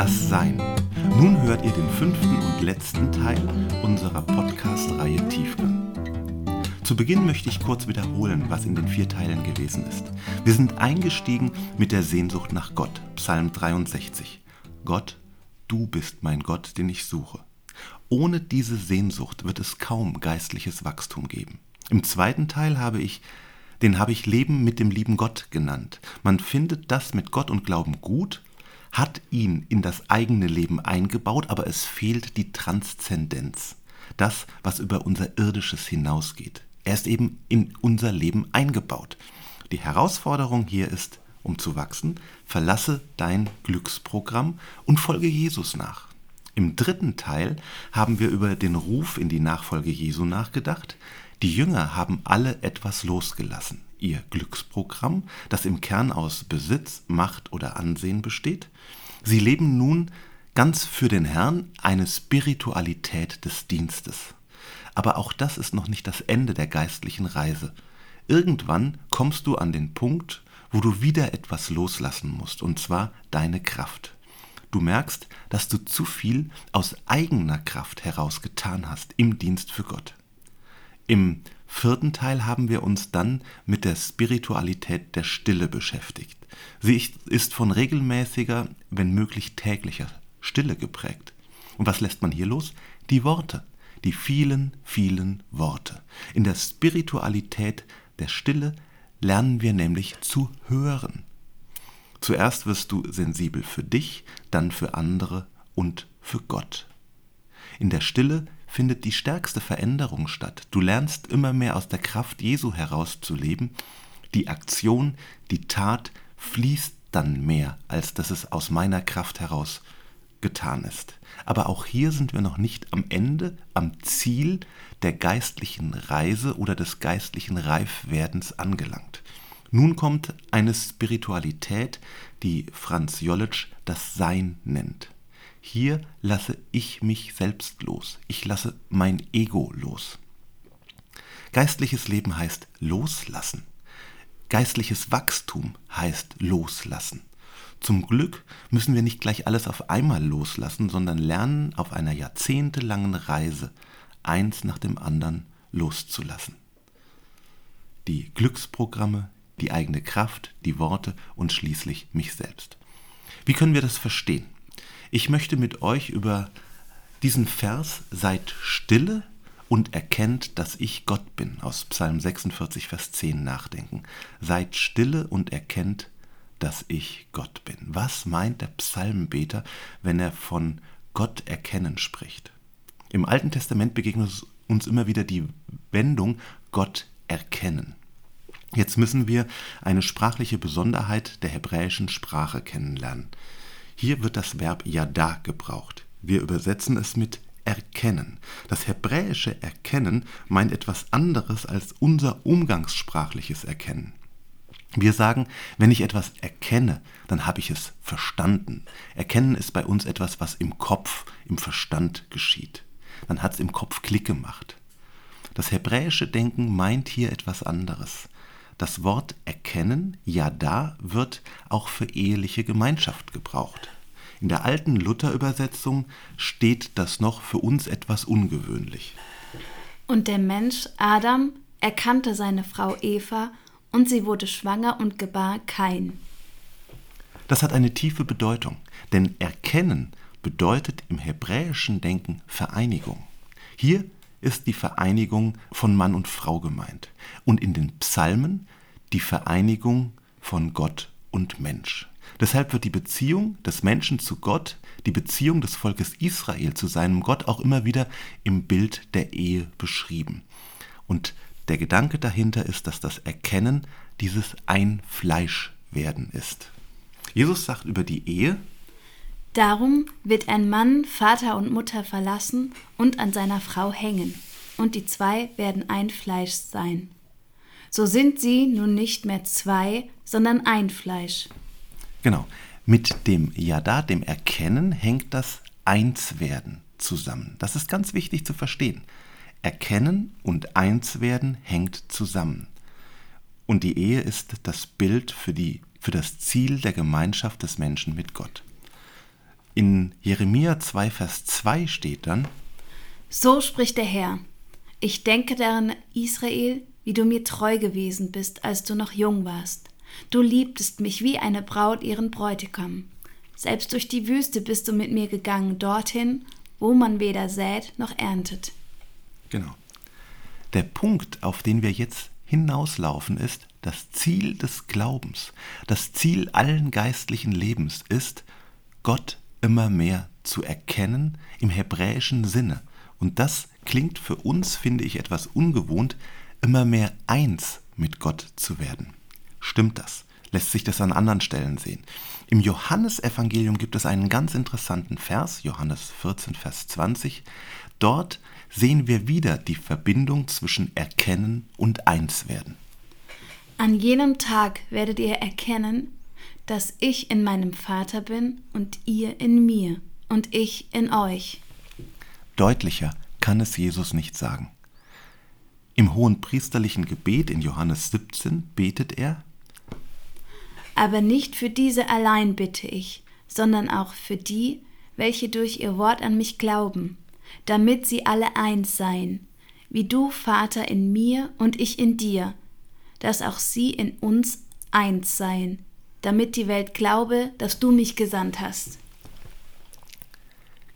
das Sein. Nun hört ihr den fünften und letzten Teil unserer Podcast-Reihe Tiefgang. Zu Beginn möchte ich kurz wiederholen, was in den vier Teilen gewesen ist. Wir sind eingestiegen mit der Sehnsucht nach Gott, Psalm 63. Gott, du bist mein Gott, den ich suche. Ohne diese Sehnsucht wird es kaum geistliches Wachstum geben. Im zweiten Teil habe ich den habe ich Leben mit dem lieben Gott genannt. Man findet das mit Gott und Glauben gut, hat ihn in das eigene Leben eingebaut, aber es fehlt die Transzendenz, das, was über unser irdisches hinausgeht. Er ist eben in unser Leben eingebaut. Die Herausforderung hier ist, um zu wachsen, verlasse dein Glücksprogramm und folge Jesus nach. Im dritten Teil haben wir über den Ruf in die Nachfolge Jesu nachgedacht. Die Jünger haben alle etwas losgelassen. Ihr Glücksprogramm, das im Kern aus Besitz, Macht oder Ansehen besteht. Sie leben nun ganz für den Herrn eine Spiritualität des Dienstes. Aber auch das ist noch nicht das Ende der geistlichen Reise. Irgendwann kommst du an den Punkt, wo du wieder etwas loslassen musst, und zwar deine Kraft. Du merkst, dass du zu viel aus eigener Kraft heraus getan hast im Dienst für Gott. Im vierten Teil haben wir uns dann mit der Spiritualität der Stille beschäftigt. Sie ist von regelmäßiger, wenn möglich täglicher Stille geprägt. Und was lässt man hier los? Die Worte, die vielen, vielen Worte. In der Spiritualität der Stille lernen wir nämlich zu hören. Zuerst wirst du sensibel für dich, dann für andere und für Gott. In der Stille findet die stärkste Veränderung statt. Du lernst immer mehr aus der Kraft Jesu herauszuleben. Die Aktion, die Tat fließt dann mehr, als dass es aus meiner Kraft heraus getan ist. Aber auch hier sind wir noch nicht am Ende, am Ziel der geistlichen Reise oder des geistlichen Reifwerdens angelangt. Nun kommt eine Spiritualität, die Franz Jollitsch das Sein nennt. Hier lasse ich mich selbst los. Ich lasse mein Ego los. Geistliches Leben heißt loslassen. Geistliches Wachstum heißt loslassen. Zum Glück müssen wir nicht gleich alles auf einmal loslassen, sondern lernen auf einer jahrzehntelangen Reise eins nach dem anderen loszulassen. Die Glücksprogramme, die eigene Kraft, die Worte und schließlich mich selbst. Wie können wir das verstehen? Ich möchte mit euch über diesen Vers Seid stille und erkennt, dass ich Gott bin aus Psalm 46, Vers 10 nachdenken. Seid stille und erkennt, dass ich Gott bin. Was meint der Psalmbeter, wenn er von Gott erkennen spricht? Im Alten Testament begegnet uns immer wieder die Wendung Gott erkennen. Jetzt müssen wir eine sprachliche Besonderheit der hebräischen Sprache kennenlernen. Hier wird das Verb yada gebraucht. Wir übersetzen es mit erkennen. Das hebräische Erkennen meint etwas anderes als unser umgangssprachliches Erkennen. Wir sagen, wenn ich etwas erkenne, dann habe ich es verstanden. Erkennen ist bei uns etwas, was im Kopf, im Verstand geschieht. Dann hat es im Kopf Klick gemacht. Das hebräische Denken meint hier etwas anderes. Das Wort erkennen, ja da, wird auch für eheliche Gemeinschaft gebraucht. In der alten Luther-Übersetzung steht das noch für uns etwas ungewöhnlich. Und der Mensch Adam erkannte seine Frau Eva und sie wurde schwanger und gebar Kain. Das hat eine tiefe Bedeutung, denn erkennen bedeutet im hebräischen Denken Vereinigung. Hier ist die Vereinigung von Mann und Frau gemeint und in den Psalmen die Vereinigung von Gott und Mensch. Deshalb wird die Beziehung des Menschen zu Gott, die Beziehung des Volkes Israel zu seinem Gott auch immer wieder im Bild der Ehe beschrieben. Und der Gedanke dahinter ist, dass das Erkennen dieses Einfleischwerden ist. Jesus sagt über die Ehe, Darum wird ein Mann Vater und Mutter verlassen und an seiner Frau hängen, und die zwei werden ein Fleisch sein. So sind sie nun nicht mehr zwei, sondern ein Fleisch. Genau. Mit dem Yada, dem Erkennen, hängt das Einswerden zusammen. Das ist ganz wichtig zu verstehen. Erkennen und Einswerden hängt zusammen. Und die Ehe ist das Bild für, die, für das Ziel der Gemeinschaft des Menschen mit Gott. In Jeremia 2, Vers 2 steht dann, So spricht der Herr, ich denke daran, Israel, wie du mir treu gewesen bist, als du noch jung warst. Du liebtest mich wie eine Braut ihren Bräutigam. Selbst durch die Wüste bist du mit mir gegangen, dorthin, wo man weder sät noch erntet. Genau. Der Punkt, auf den wir jetzt hinauslaufen, ist, das Ziel des Glaubens, das Ziel allen geistlichen Lebens ist, Gott immer mehr zu erkennen im hebräischen Sinne. Und das klingt für uns, finde ich, etwas ungewohnt, immer mehr eins mit Gott zu werden. Stimmt das? Lässt sich das an anderen Stellen sehen? Im Johannesevangelium gibt es einen ganz interessanten Vers, Johannes 14, Vers 20. Dort sehen wir wieder die Verbindung zwischen Erkennen und Einswerden. An jenem Tag werdet ihr erkennen, dass ich in meinem Vater bin und ihr in mir und ich in euch. Deutlicher kann es Jesus nicht sagen. Im hohen priesterlichen Gebet in Johannes 17 betet er, Aber nicht für diese allein bitte ich, sondern auch für die, welche durch ihr Wort an mich glauben, damit sie alle eins seien, wie du, Vater, in mir und ich in dir, dass auch sie in uns eins seien, damit die Welt glaube, dass du mich gesandt hast.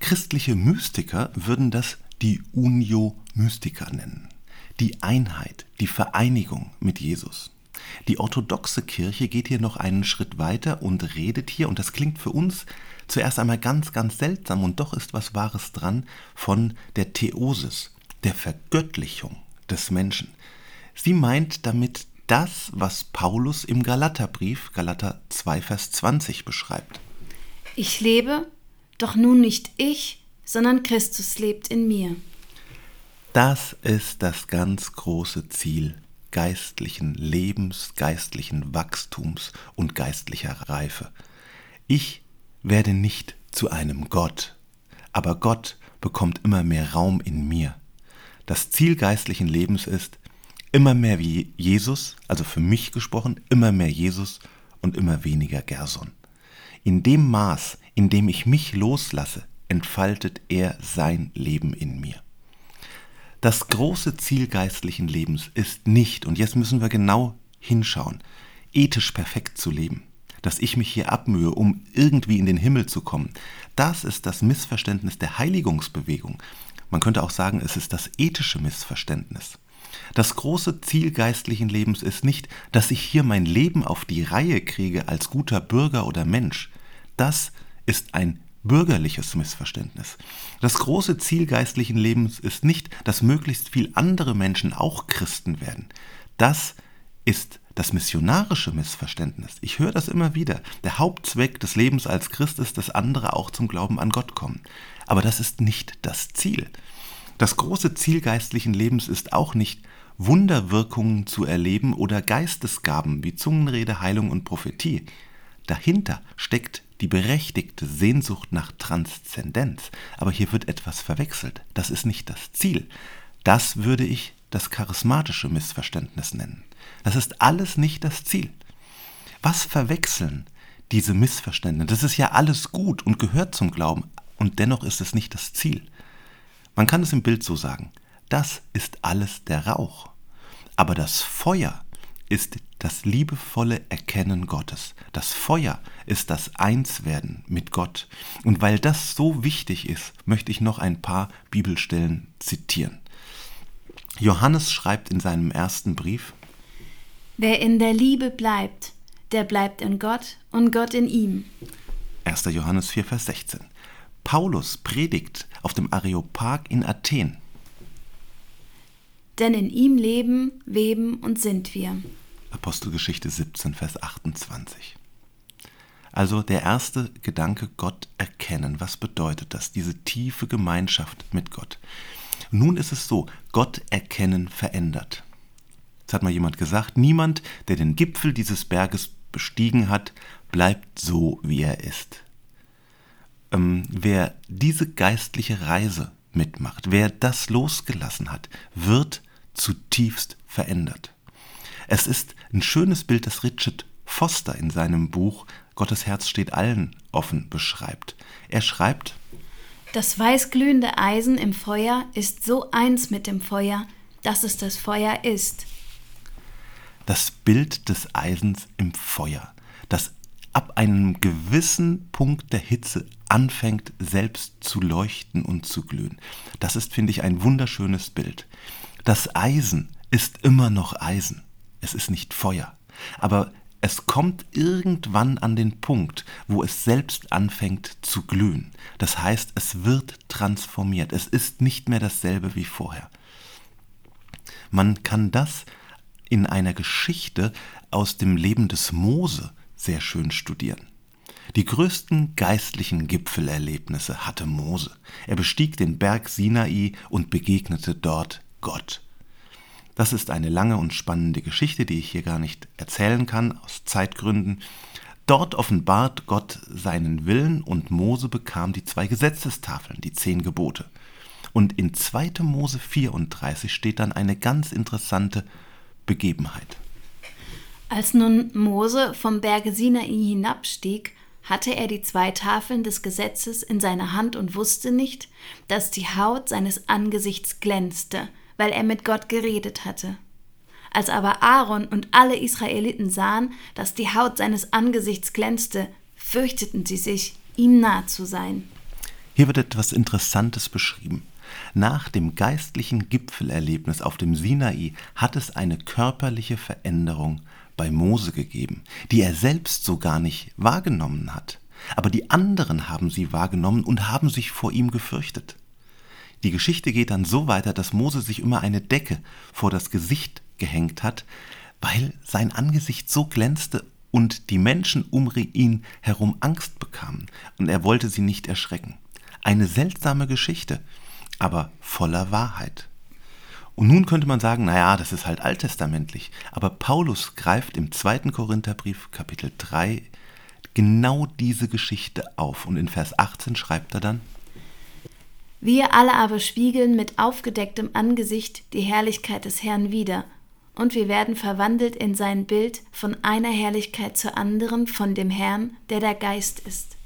Christliche Mystiker würden das die Unio Mystica nennen. Die Einheit, die Vereinigung mit Jesus. Die orthodoxe Kirche geht hier noch einen Schritt weiter und redet hier, und das klingt für uns zuerst einmal ganz, ganz seltsam, und doch ist was Wahres dran, von der Theosis, der Vergöttlichung des Menschen. Sie meint damit das, was Paulus im Galaterbrief, Galater 2, Vers 20 beschreibt. Ich lebe, doch nun nicht ich, sondern Christus lebt in mir. Das ist das ganz große Ziel geistlichen Lebens, geistlichen Wachstums und geistlicher Reife. Ich werde nicht zu einem Gott, aber Gott bekommt immer mehr Raum in mir. Das Ziel geistlichen Lebens ist, immer mehr wie Jesus, also für mich gesprochen, immer mehr Jesus und immer weniger Gerson. In dem Maß, in dem ich mich loslasse, entfaltet er sein Leben in mir. Das große Ziel geistlichen Lebens ist nicht, und jetzt müssen wir genau hinschauen, ethisch perfekt zu leben, dass ich mich hier abmühe, um irgendwie in den Himmel zu kommen. Das ist das Missverständnis der Heiligungsbewegung. Man könnte auch sagen, es ist das ethische Missverständnis. Das große Ziel geistlichen Lebens ist nicht, dass ich hier mein Leben auf die Reihe kriege als guter Bürger oder Mensch. Das ist ein bürgerliches Missverständnis. Das große Ziel geistlichen Lebens ist nicht, dass möglichst viel andere Menschen auch Christen werden. Das ist das missionarische Missverständnis. Ich höre das immer wieder. Der Hauptzweck des Lebens als Christ ist, dass andere auch zum Glauben an Gott kommen. Aber das ist nicht das Ziel. Das große Ziel geistlichen Lebens ist auch nicht, Wunderwirkungen zu erleben oder Geistesgaben wie Zungenrede, Heilung und Prophetie. Dahinter steckt die berechtigte Sehnsucht nach Transzendenz. Aber hier wird etwas verwechselt. Das ist nicht das Ziel. Das würde ich das charismatische Missverständnis nennen. Das ist alles nicht das Ziel. Was verwechseln diese Missverständnisse? Das ist ja alles gut und gehört zum Glauben und dennoch ist es nicht das Ziel. Man kann es im Bild so sagen. Das ist alles der Rauch. Aber das Feuer ist das liebevolle Erkennen Gottes. Das Feuer ist das Einswerden mit Gott. Und weil das so wichtig ist, möchte ich noch ein paar Bibelstellen zitieren. Johannes schreibt in seinem ersten Brief, Wer in der Liebe bleibt, der bleibt in Gott und Gott in ihm. 1. Johannes 4, Vers 16. Paulus predigt auf dem Areopag in Athen. Denn in ihm leben, weben und sind wir. Apostelgeschichte 17, Vers 28. Also der erste Gedanke, Gott erkennen. Was bedeutet das? Diese tiefe Gemeinschaft mit Gott. Nun ist es so, Gott erkennen verändert. Jetzt hat mal jemand gesagt, niemand, der den Gipfel dieses Berges bestiegen hat, bleibt so, wie er ist. Ähm, wer diese geistliche Reise mitmacht, wer das losgelassen hat, wird zutiefst verändert. Es ist ein schönes Bild, das Richard Foster in seinem Buch Gottes Herz steht allen offen beschreibt. Er schreibt, Das weißglühende Eisen im Feuer ist so eins mit dem Feuer, dass es das Feuer ist. Das Bild des Eisens im Feuer, das ab einem gewissen Punkt der Hitze anfängt selbst zu leuchten und zu glühen. Das ist, finde ich, ein wunderschönes Bild. Das Eisen ist immer noch Eisen. Es ist nicht Feuer. Aber es kommt irgendwann an den Punkt, wo es selbst anfängt zu glühen. Das heißt, es wird transformiert. Es ist nicht mehr dasselbe wie vorher. Man kann das in einer Geschichte aus dem Leben des Mose sehr schön studieren. Die größten geistlichen Gipfelerlebnisse hatte Mose. Er bestieg den Berg Sinai und begegnete dort Gott. Das ist eine lange und spannende Geschichte, die ich hier gar nicht erzählen kann, aus Zeitgründen. Dort offenbart Gott seinen Willen und Mose bekam die zwei Gesetzestafeln, die zehn Gebote. Und in 2. Mose 34 steht dann eine ganz interessante Begebenheit. Als nun Mose vom Berge Sinai hinabstieg, hatte er die zwei Tafeln des Gesetzes in seiner Hand und wusste nicht, dass die Haut seines Angesichts glänzte, weil er mit Gott geredet hatte. Als aber Aaron und alle Israeliten sahen, dass die Haut seines Angesichts glänzte, fürchteten sie sich, ihm nahe zu sein. Hier wird etwas Interessantes beschrieben. Nach dem geistlichen Gipfelerlebnis auf dem Sinai hat es eine körperliche Veränderung bei Mose gegeben, die er selbst so gar nicht wahrgenommen hat. Aber die anderen haben sie wahrgenommen und haben sich vor ihm gefürchtet. Die Geschichte geht dann so weiter, dass Mose sich immer eine Decke vor das Gesicht gehängt hat, weil sein Angesicht so glänzte und die Menschen um ihn herum Angst bekamen und er wollte sie nicht erschrecken. Eine seltsame Geschichte, aber voller Wahrheit. Und nun könnte man sagen, naja, das ist halt alttestamentlich. Aber Paulus greift im zweiten Korintherbrief, Kapitel 3, genau diese Geschichte auf. Und in Vers 18 schreibt er dann, Wir alle aber spiegeln mit aufgedecktem Angesicht die Herrlichkeit des Herrn wider. Und wir werden verwandelt in sein Bild von einer Herrlichkeit zur anderen von dem Herrn, der der Geist ist.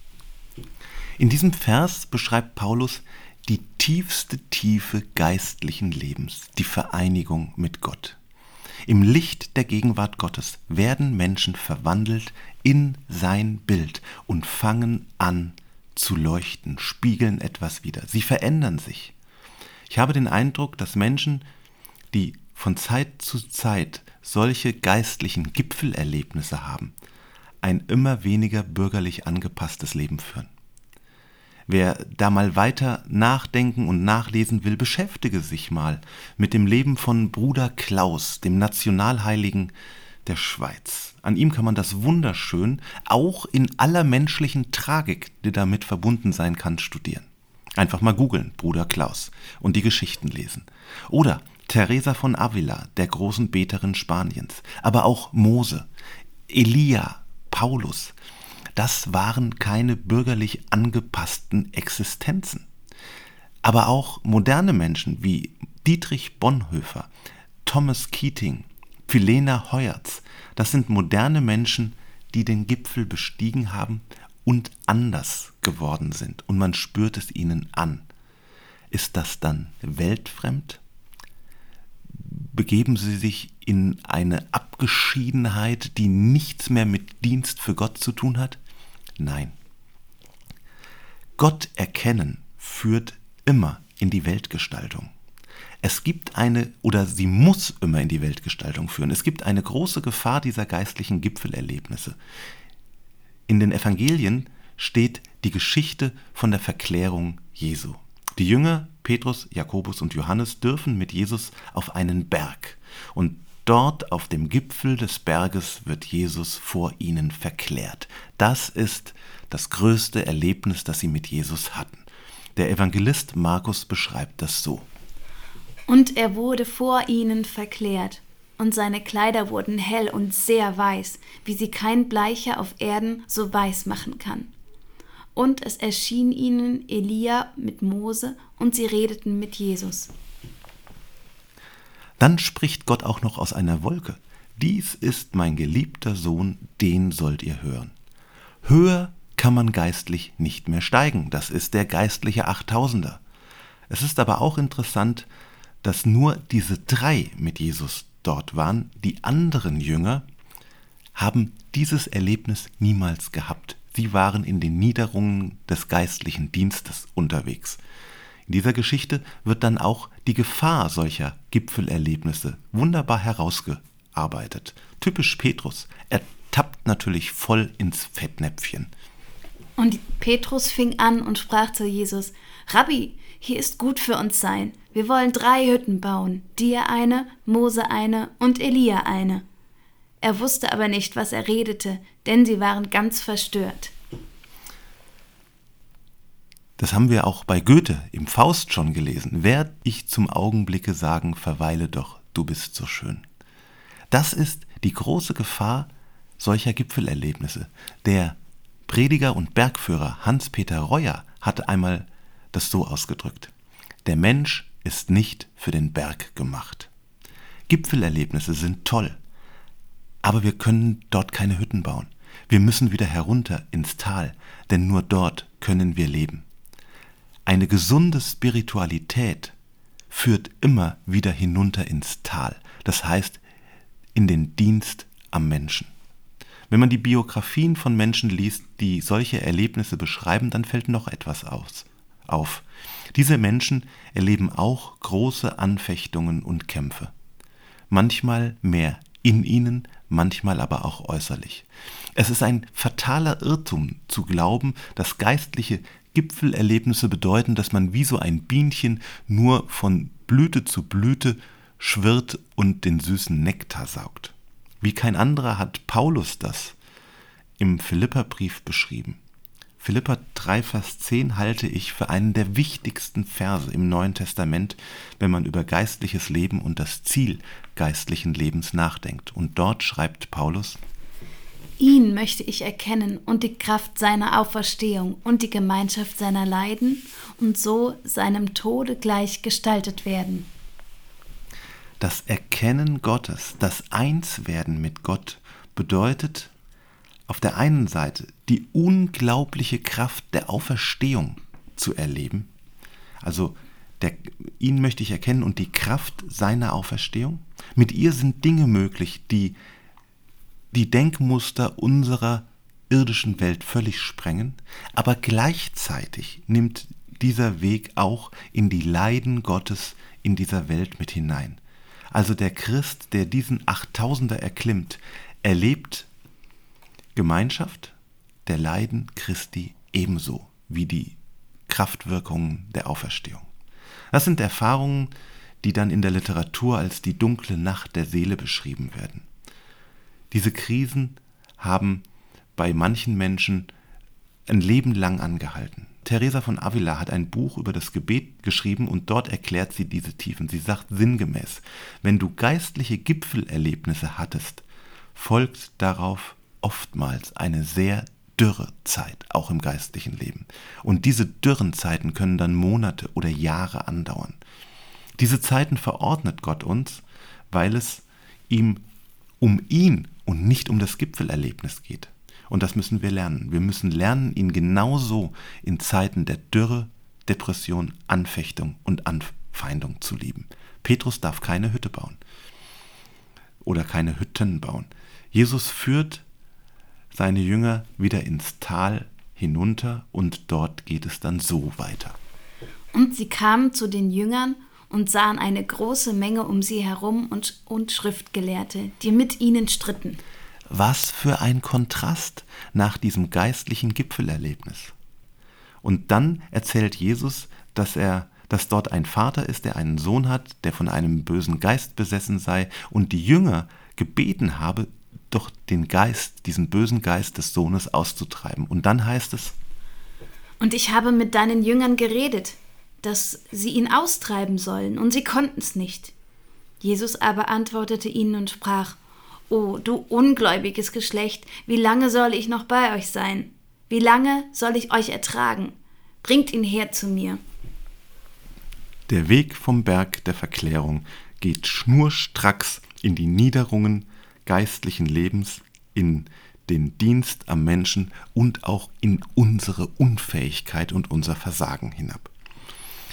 In diesem Vers beschreibt Paulus die tiefste Tiefe geistlichen Lebens, die Vereinigung mit Gott. Im Licht der Gegenwart Gottes werden Menschen verwandelt in sein Bild und fangen an zu leuchten, spiegeln etwas wieder. Sie verändern sich. Ich habe den Eindruck, dass Menschen, die von Zeit zu Zeit solche geistlichen Gipfelerlebnisse haben, ein immer weniger bürgerlich angepasstes Leben führen. Wer da mal weiter nachdenken und nachlesen will, beschäftige sich mal mit dem Leben von Bruder Klaus, dem Nationalheiligen der Schweiz. An ihm kann man das wunderschön, auch in aller menschlichen Tragik, die damit verbunden sein kann, studieren. Einfach mal googeln, Bruder Klaus, und die Geschichten lesen. Oder Teresa von Avila, der großen Beterin Spaniens, aber auch Mose, Elia, Paulus, das waren keine bürgerlich angepassten Existenzen. Aber auch moderne Menschen wie Dietrich Bonhoeffer, Thomas Keating, Philena Heuertz, das sind moderne Menschen, die den Gipfel bestiegen haben und anders geworden sind. Und man spürt es ihnen an. Ist das dann weltfremd? Begeben sie sich in eine Abgeschiedenheit, die nichts mehr mit Dienst für Gott zu tun hat? Nein. Gott erkennen führt immer in die Weltgestaltung. Es gibt eine, oder sie muss immer in die Weltgestaltung führen. Es gibt eine große Gefahr dieser geistlichen Gipfelerlebnisse. In den Evangelien steht die Geschichte von der Verklärung Jesu. Die Jünger Petrus, Jakobus und Johannes dürfen mit Jesus auf einen Berg. Und Dort auf dem Gipfel des Berges wird Jesus vor ihnen verklärt. Das ist das größte Erlebnis, das sie mit Jesus hatten. Der Evangelist Markus beschreibt das so. Und er wurde vor ihnen verklärt, und seine Kleider wurden hell und sehr weiß, wie sie kein Bleicher auf Erden so weiß machen kann. Und es erschien ihnen Elia mit Mose, und sie redeten mit Jesus. Dann spricht Gott auch noch aus einer Wolke. dies ist mein geliebter Sohn, den sollt ihr hören. Höher kann man geistlich nicht mehr steigen, das ist der geistliche Achttausender. Es ist aber auch interessant, dass nur diese drei mit Jesus dort waren, die anderen Jünger haben dieses Erlebnis niemals gehabt. Sie waren in den Niederungen des geistlichen Dienstes unterwegs. In dieser Geschichte wird dann auch die Gefahr solcher Gipfelerlebnisse wunderbar herausgearbeitet. Typisch Petrus. Er tappt natürlich voll ins Fettnäpfchen. Und Petrus fing an und sprach zu Jesus: Rabbi, hier ist gut für uns sein. Wir wollen drei Hütten bauen: dir eine, Mose eine und Elia eine. Er wusste aber nicht, was er redete, denn sie waren ganz verstört. Das haben wir auch bei Goethe im Faust schon gelesen. Werd ich zum Augenblicke sagen, verweile doch, du bist so schön. Das ist die große Gefahr solcher Gipfelerlebnisse. Der Prediger und Bergführer Hans-Peter Reuer hatte einmal das so ausgedrückt. Der Mensch ist nicht für den Berg gemacht. Gipfelerlebnisse sind toll, aber wir können dort keine Hütten bauen. Wir müssen wieder herunter ins Tal, denn nur dort können wir leben. Eine gesunde Spiritualität führt immer wieder hinunter ins Tal, das heißt in den Dienst am Menschen. Wenn man die Biografien von Menschen liest, die solche Erlebnisse beschreiben, dann fällt noch etwas aus, auf. Diese Menschen erleben auch große Anfechtungen und Kämpfe. Manchmal mehr in ihnen, manchmal aber auch äußerlich. Es ist ein fataler Irrtum zu glauben, dass geistliche Gipfelerlebnisse bedeuten, dass man wie so ein Bienchen nur von Blüte zu Blüte schwirrt und den süßen Nektar saugt. Wie kein anderer hat Paulus das im Philipperbrief beschrieben. Philippa 3, Vers 10 halte ich für einen der wichtigsten Verse im Neuen Testament, wenn man über geistliches Leben und das Ziel geistlichen Lebens nachdenkt. Und dort schreibt Paulus, Ihn möchte ich erkennen und die Kraft seiner Auferstehung und die Gemeinschaft seiner Leiden und so seinem Tode gleich gestaltet werden. Das Erkennen Gottes, das Einswerden mit Gott bedeutet auf der einen Seite die unglaubliche Kraft der Auferstehung zu erleben, also der, ihn möchte ich erkennen und die Kraft seiner Auferstehung. Mit ihr sind Dinge möglich, die die Denkmuster unserer irdischen Welt völlig sprengen, aber gleichzeitig nimmt dieser Weg auch in die Leiden Gottes in dieser Welt mit hinein. Also der Christ, der diesen Achttausender erklimmt, erlebt Gemeinschaft der Leiden Christi ebenso wie die Kraftwirkungen der Auferstehung. Das sind Erfahrungen, die dann in der Literatur als die dunkle Nacht der Seele beschrieben werden. Diese Krisen haben bei manchen Menschen ein Leben lang angehalten. Teresa von Avila hat ein Buch über das Gebet geschrieben und dort erklärt sie diese Tiefen. Sie sagt sinngemäß, wenn du geistliche Gipfelerlebnisse hattest, folgt darauf oftmals eine sehr dürre Zeit, auch im geistlichen Leben. Und diese dürren Zeiten können dann Monate oder Jahre andauern. Diese Zeiten verordnet Gott uns, weil es ihm um ihn und nicht um das Gipfelerlebnis geht. Und das müssen wir lernen. Wir müssen lernen, ihn genauso in Zeiten der Dürre, Depression, Anfechtung und Anfeindung zu lieben. Petrus darf keine Hütte bauen oder keine Hütten bauen. Jesus führt seine Jünger wieder ins Tal hinunter und dort geht es dann so weiter. Und sie kamen zu den Jüngern und sahen eine große Menge um sie herum und, und Schriftgelehrte, die mit ihnen stritten. Was für ein Kontrast nach diesem geistlichen Gipfelerlebnis. Und dann erzählt Jesus, dass er dass dort ein Vater ist, der einen Sohn hat, der von einem bösen Geist besessen sei, und die Jünger gebeten habe, doch den Geist, diesen bösen Geist des Sohnes auszutreiben. Und dann heißt es, Und ich habe mit deinen Jüngern geredet, dass sie ihn austreiben sollen, und sie konnten es nicht. Jesus aber antwortete ihnen und sprach, O du ungläubiges Geschlecht, wie lange soll ich noch bei euch sein? Wie lange soll ich euch ertragen? Bringt ihn her zu mir. Der Weg vom Berg der Verklärung geht schnurstracks in die Niederungen geistlichen Lebens in den Dienst am Menschen und auch in unsere Unfähigkeit und unser Versagen hinab.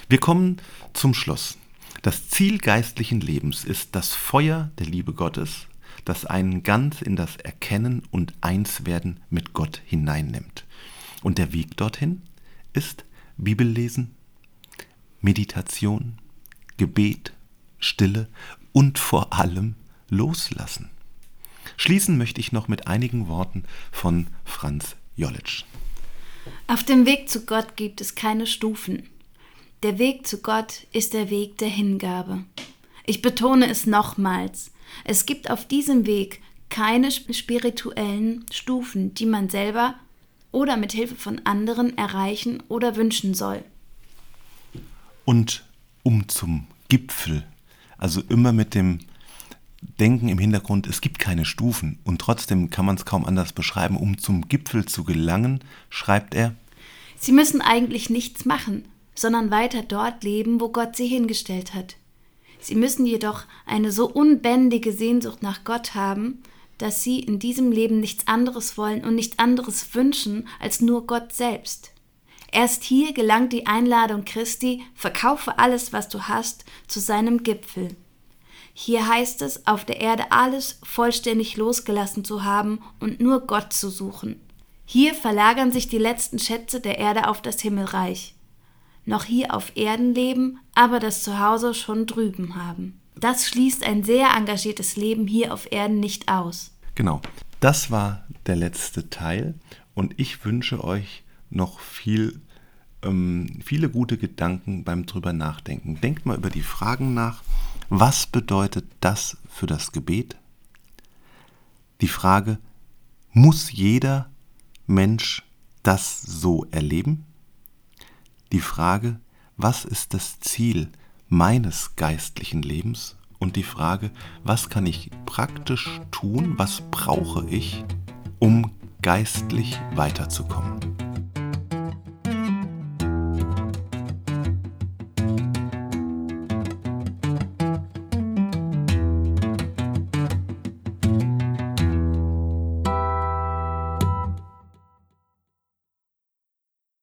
Wir kommen zum Schluss. Das Ziel geistlichen Lebens ist das Feuer der Liebe Gottes, das einen ganz in das Erkennen und Einswerden mit Gott hineinnimmt. Und der Weg dorthin ist Bibellesen, Meditation, Gebet, Stille und vor allem Loslassen. Schließen möchte ich noch mit einigen Worten von Franz Jolitsch. Auf dem Weg zu Gott gibt es keine Stufen. Der Weg zu Gott ist der Weg der Hingabe. Ich betone es nochmals. Es gibt auf diesem Weg keine spirituellen Stufen, die man selber oder mit Hilfe von anderen erreichen oder wünschen soll. Und um zum Gipfel, also immer mit dem Denken im Hintergrund, es gibt keine Stufen und trotzdem kann man es kaum anders beschreiben. Um zum Gipfel zu gelangen, schreibt er, Sie müssen eigentlich nichts machen, sondern weiter dort leben, wo Gott sie hingestellt hat. Sie müssen jedoch eine so unbändige Sehnsucht nach Gott haben, dass sie in diesem Leben nichts anderes wollen und nichts anderes wünschen als nur Gott selbst. Erst hier gelangt die Einladung Christi, verkaufe alles, was du hast, zu seinem Gipfel. Hier heißt es, auf der Erde alles vollständig losgelassen zu haben und nur Gott zu suchen. Hier verlagern sich die letzten Schätze der Erde auf das Himmelreich. Noch hier auf Erden leben, aber das Zuhause schon drüben haben. Das schließt ein sehr engagiertes Leben hier auf Erden nicht aus. Genau, das war der letzte Teil und ich wünsche euch noch viel, ähm, viele gute Gedanken beim drüber nachdenken. Denkt mal über die Fragen nach was bedeutet das für das Gebet? Die Frage, muss jeder Mensch das so erleben? Die Frage, was ist das Ziel meines geistlichen Lebens? Und die Frage, was kann ich praktisch tun, was brauche ich, um geistlich weiterzukommen?